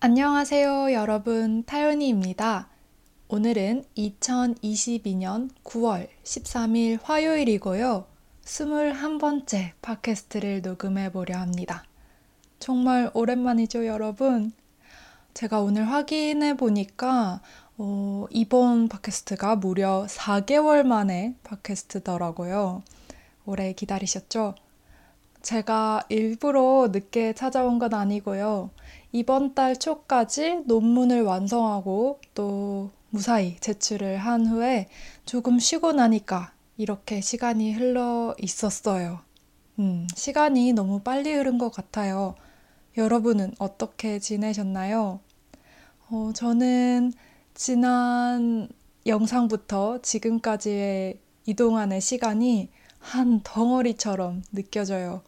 안녕하세요, 여러분. 타연이입니다. 오늘은 2022년 9월 13일 화요일이고요. 21번째 팟캐스트를 녹음해 보려 합니다. 정말 오랜만이죠, 여러분? 제가 오늘 확인해 보니까 어, 이번 팟캐스트가 무려 4개월 만에 팟캐스트더라고요. 오래 기다리셨죠? 제가 일부러 늦게 찾아온 건 아니고요. 이번 달 초까지 논문을 완성하고 또 무사히 제출을 한 후에 조금 쉬고 나니까 이렇게 시간이 흘러 있었어요. 음, 시간이 너무 빨리 흐른 것 같아요. 여러분은 어떻게 지내셨나요? 어, 저는 지난 영상부터 지금까지의 이동안의 시간이 한 덩어리처럼 느껴져요.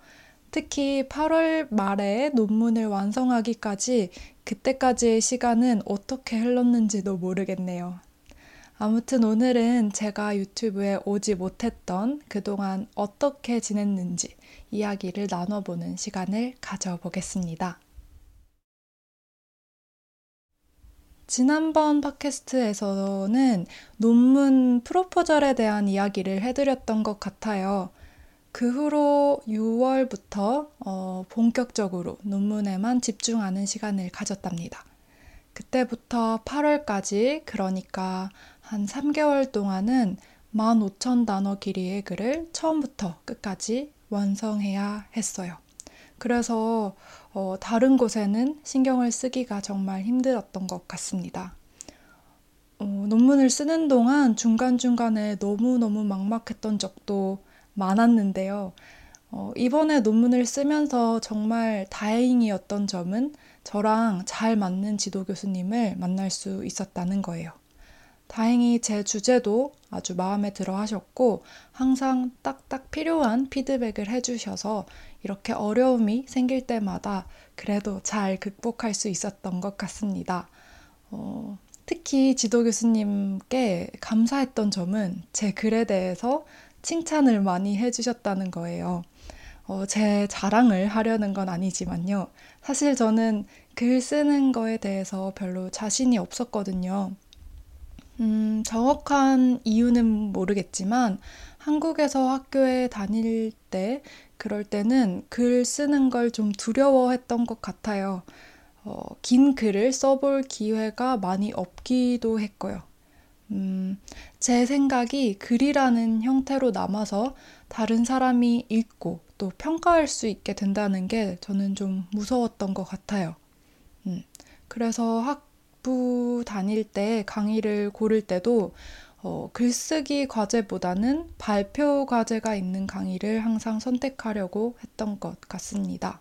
특히 8월 말에 논문을 완성하기까지 그때까지의 시간은 어떻게 흘렀는지도 모르겠네요. 아무튼 오늘은 제가 유튜브에 오지 못했던 그동안 어떻게 지냈는지 이야기를 나눠보는 시간을 가져보겠습니다. 지난번 팟캐스트에서는 논문 프로포절에 대한 이야기를 해드렸던 것 같아요. 그 후로 6월부터 어, 본격적으로 논문에만 집중하는 시간을 가졌답니다. 그때부터 8월까지 그러니까 한 3개월 동안은 15,000단어 길이의 글을 처음부터 끝까지 완성해야 했어요. 그래서 어, 다른 곳에는 신경을 쓰기가 정말 힘들었던 것 같습니다. 어, 논문을 쓰는 동안 중간중간에 너무너무 막막했던 적도 많았는데요. 어, 이번에 논문을 쓰면서 정말 다행이었던 점은 저랑 잘 맞는 지도 교수님을 만날 수 있었다는 거예요. 다행히 제 주제도 아주 마음에 들어 하셨고, 항상 딱딱 필요한 피드백을 해주셔서 이렇게 어려움이 생길 때마다 그래도 잘 극복할 수 있었던 것 같습니다. 어, 특히 지도 교수님께 감사했던 점은 제 글에 대해서 칭찬을 많이 해주셨다는 거예요. 어, 제 자랑을 하려는 건 아니지만요. 사실 저는 글 쓰는 거에 대해서 별로 자신이 없었거든요. 음, 정확한 이유는 모르겠지만 한국에서 학교에 다닐 때 그럴 때는 글 쓰는 걸 좀 두려워했던 것 같아요. 어, 긴 글을 써볼 기회가 많이 없기도 했고요. 음, 제 생각이 글이라는 형태로 남아서 다른 사람이 읽고 또 평가할 수 있게 된다는 게 저는 좀 무서웠던 것 같아요. 음, 그래서 학부 다닐 때 강의를 고를 때도 어, 글쓰기 과제보다는 발표 과제가 있는 강의를 항상 선택하려고 했던 것 같습니다.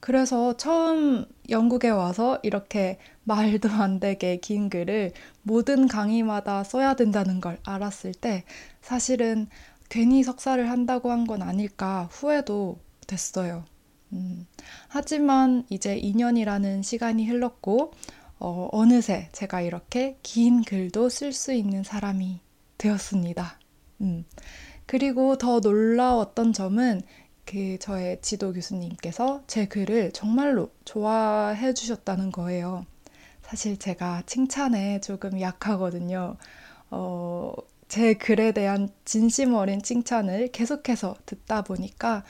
그래서 처음 영국에 와서 이렇게 말도 안 되게 긴 글을 모든 강의마다 써야 된다는 걸 알았을 때 사실은 괜히 석사를 한다고 한 건 아닐까 후회도 됐어요. 음, 하지만 이제 2년이라는 시간이 흘렀고, 어, 어느새 제가 이렇게 긴 글도 쓸 수 있는 사람이 되었습니다. 음, 그리고 더 놀라웠던 점은 그 저의 지도 교수님께서 제 글을 정말로 좋아해 주셨다는 거예요. 사실 제가 칭찬에 조금 약하거든요. 어, 제 글에 대한 진심 어린 칭찬을 계속해서 듣다 보니까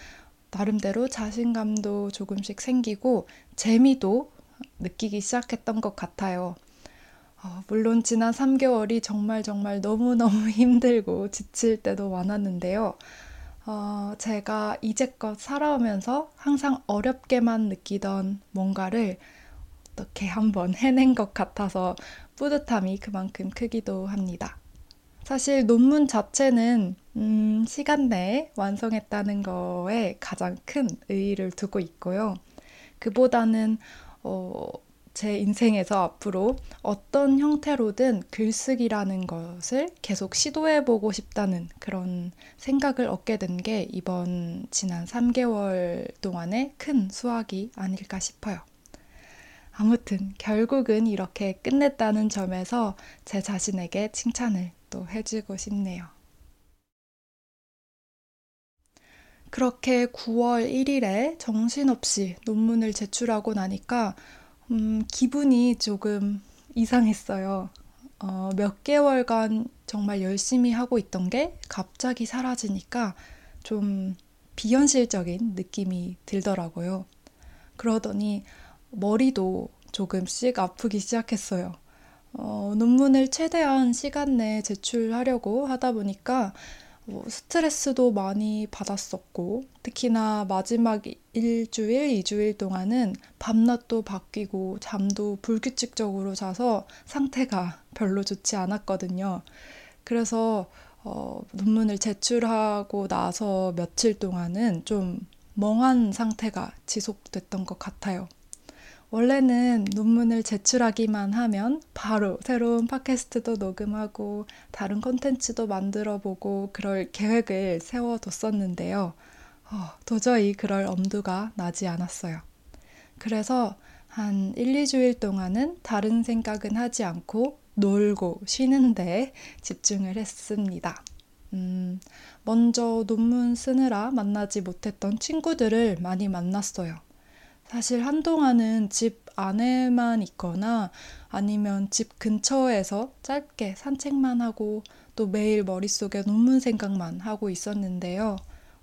나름대로 자신감도 조금씩 생기고 재미도 느끼기 시작했던 것 같아요. 어, 물론 지난 3개월이 정말 정말 너무너무 힘들고 지칠 때도 많았는데요. 어, 제가 이제껏 살아오면서 항상 어렵게만 느끼던 뭔가를 어떻게 한번 해낸 것 같아서 뿌듯함이 그만큼 크기도 합니다. 사실 논문 자체는 음, 시간 내에 완성했다는 거에 가장 큰 의의를 두고 있고요. 그보다는 어, 제 인생에서 앞으로 어떤 형태로든 글쓰기라는 것을 계속 시도해 보고 싶다는 그런 생각을 얻게 된 게 이번 지난 3개월 동안의 큰 수확이 아닐까 싶어요. 아무튼 결국은 이렇게 끝냈다는 점에서 제 자신에게 칭찬을 또 해주고 싶네요. 그렇게 9월 1일에 정신없이 논문을 제출하고 나니까 음, 기분이 조금 이상했어요. 어, 몇 개월간 정말 열심히 하고 있던 게 갑자기 사라지니까 좀 비현실적인 느낌이 들더라고요. 그러더니 머리도 조금씩 아프기 시작했어요. 어, 논문을 최대한 시간 내에 제출하려고 하다 보니까 뭐 스트레스도 많이 받았었고, 특히나 마지막 일주일, 이주일 동안은 밤낮도 바뀌고 잠도 불규칙적으로 자서 상태가 별로 좋지 않았거든요. 그래서 어, 논문을 제출하고 나서 며칠 동안은 좀 멍한 상태가 지속됐던 것 같아요. 원래는 논문을 제출하기만 하면 바로 새로운 팟캐스트도 녹음하고 다른 콘텐츠도 만들어 보고 그럴 계획을 세워뒀었는데요. 어, 도저히 그럴 엄두가 나지 않았어요. 그래서 한 1, 2주일 동안은 다른 생각은 하지 않고 놀고 쉬는데 집중을 했습니다. 음, 먼저 논문 쓰느라 만나지 못했던 친구들을 많이 만났어요. 사실 한동안은 집 안에만 있거나 아니면 집 근처에서 짧게 산책만 하고 또 매일 머릿속에 논문 생각만 하고 있었는데요.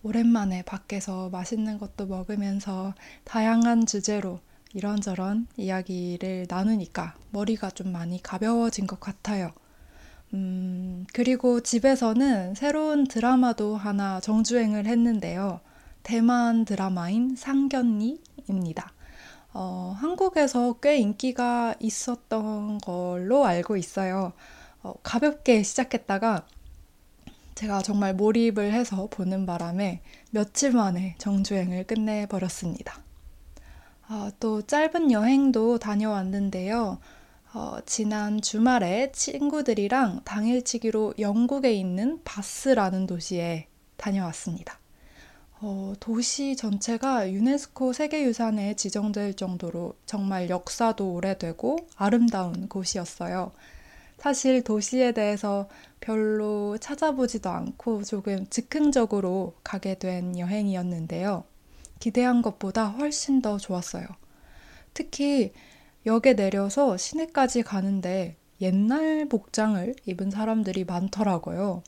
오랜만에 밖에서 맛있는 것도 먹으면서 다양한 주제로 이런저런 이야기를 나누니까 머리가 좀 많이 가벼워진 것 같아요. 음, 그리고 집에서는 새로운 드라마도 하나 정주행을 했는데요. 대만 드라마인 상견니 입니다. 어, 한국에서 꽤 인기가 있었던 걸로 알고 있어요. 어, 가볍게 시작했다가 제가 정말 몰입을 해서 보는 바람에 며칠 만에 정주행을 끝내버렸습니다. 어, 또 짧은 여행도 다녀왔는데요. 어, 지난 주말에 친구들이랑 당일치기로 영국에 있는 바스라는 도시에 다녀왔습니다. 어, 도시 전체가 유네스코 세계유산에 지정될 정도로 정말 역사도 오래되고 아름다운 곳이었어요. 사실 도시에 대해서 별로 찾아보지도 않고 조금 즉흥적으로 가게 된 여행이었는데요. 기대한 것보다 훨씬 더 좋았어요. 특히 역에 내려서 시내까지 가는데 옛날 복장을 입은 사람들이 많더라고요.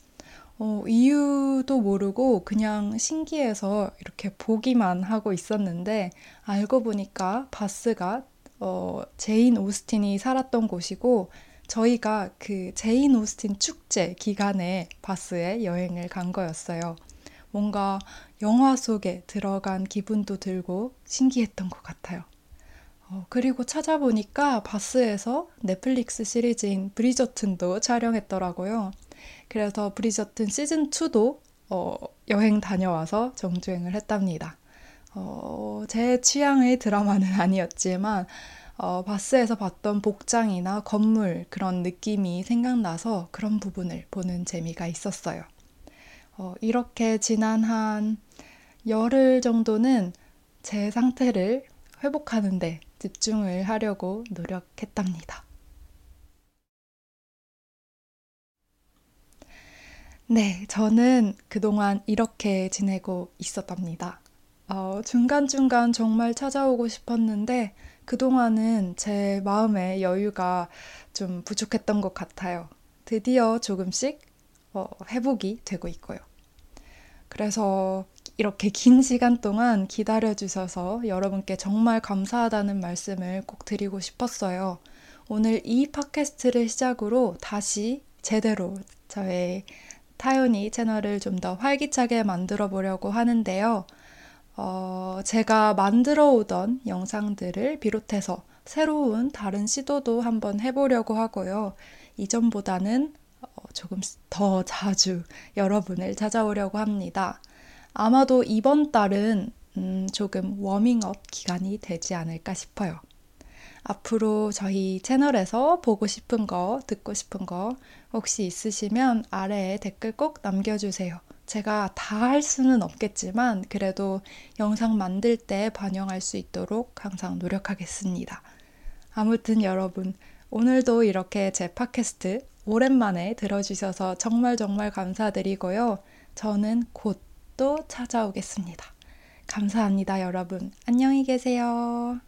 어, 이유도 모르고 그냥 신기해서 이렇게 보기만 하고 있었는데 알고 보니까 바스가 어, 제인 오스틴이 살았던 곳이고 저희가 그 제인 오스틴 축제 기간에 바스에 여행을 간 거였어요. 뭔가 영화 속에 들어간 기분도 들고 신기했던 것 같아요. 어, 그리고 찾아보니까 바스에서 넷플릭스 시리즈인 브리저튼도 촬영했더라고요. 그래서 브리저튼 시즌 2도 어, 여행 다녀와서 정주행을 했답니다. 어, 제 취향의 드라마는 아니었지만 어, 바스에서 봤던 복장이나 건물 그런 느낌이 생각나서 그런 부분을 보는 재미가 있었어요. 어, 이렇게 지난 한 열흘 정도는 제 상태를 회복하는데 집중을 하려고 노력했답니다. 네, 저는 그동안 이렇게 지내고 있었답니다. 어, 중간중간 정말 찾아오고 싶었는데 그동안은 제 마음의 여유가 좀 부족했던 것 같아요. 드디어 조금씩 어, 회복이 되고 있고요. 그래서 이렇게 긴 시간 동안 기다려 주셔서 여러분께 정말 감사하다는 말씀을 꼭 드리고 싶었어요. 오늘 이 팟캐스트를 시작으로 다시 제대로 저의 타요니 채널을 좀 더 활기차게 만들어 보려고 하는데요. 어, 제가 만들어 오던 영상들을 비롯해서 새로운 다른 시도도 한번 해보려고 하고요. 이전보다는 어, 조금 더 자주 여러분을 찾아오려고 합니다. 아마도 이번 달은 음, 조금 워밍업 기간이 되지 않을까 싶어요. 앞으로 저희 채널에서 보고 싶은 거, 듣고 싶은 거 혹시 있으시면 아래에 댓글 꼭 남겨주세요. 제가 다 할 수는 없겠지만 그래도 영상 만들 때 반영할 수 있도록 항상 노력하겠습니다. 아무튼 여러분, 오늘도 이렇게 제 팟캐스트 오랜만에 들어주셔서 정말 정말 감사드리고요. 저는 곧 또 찾아오겠습니다. 감사합니다, 여러분. 안녕히 계세요.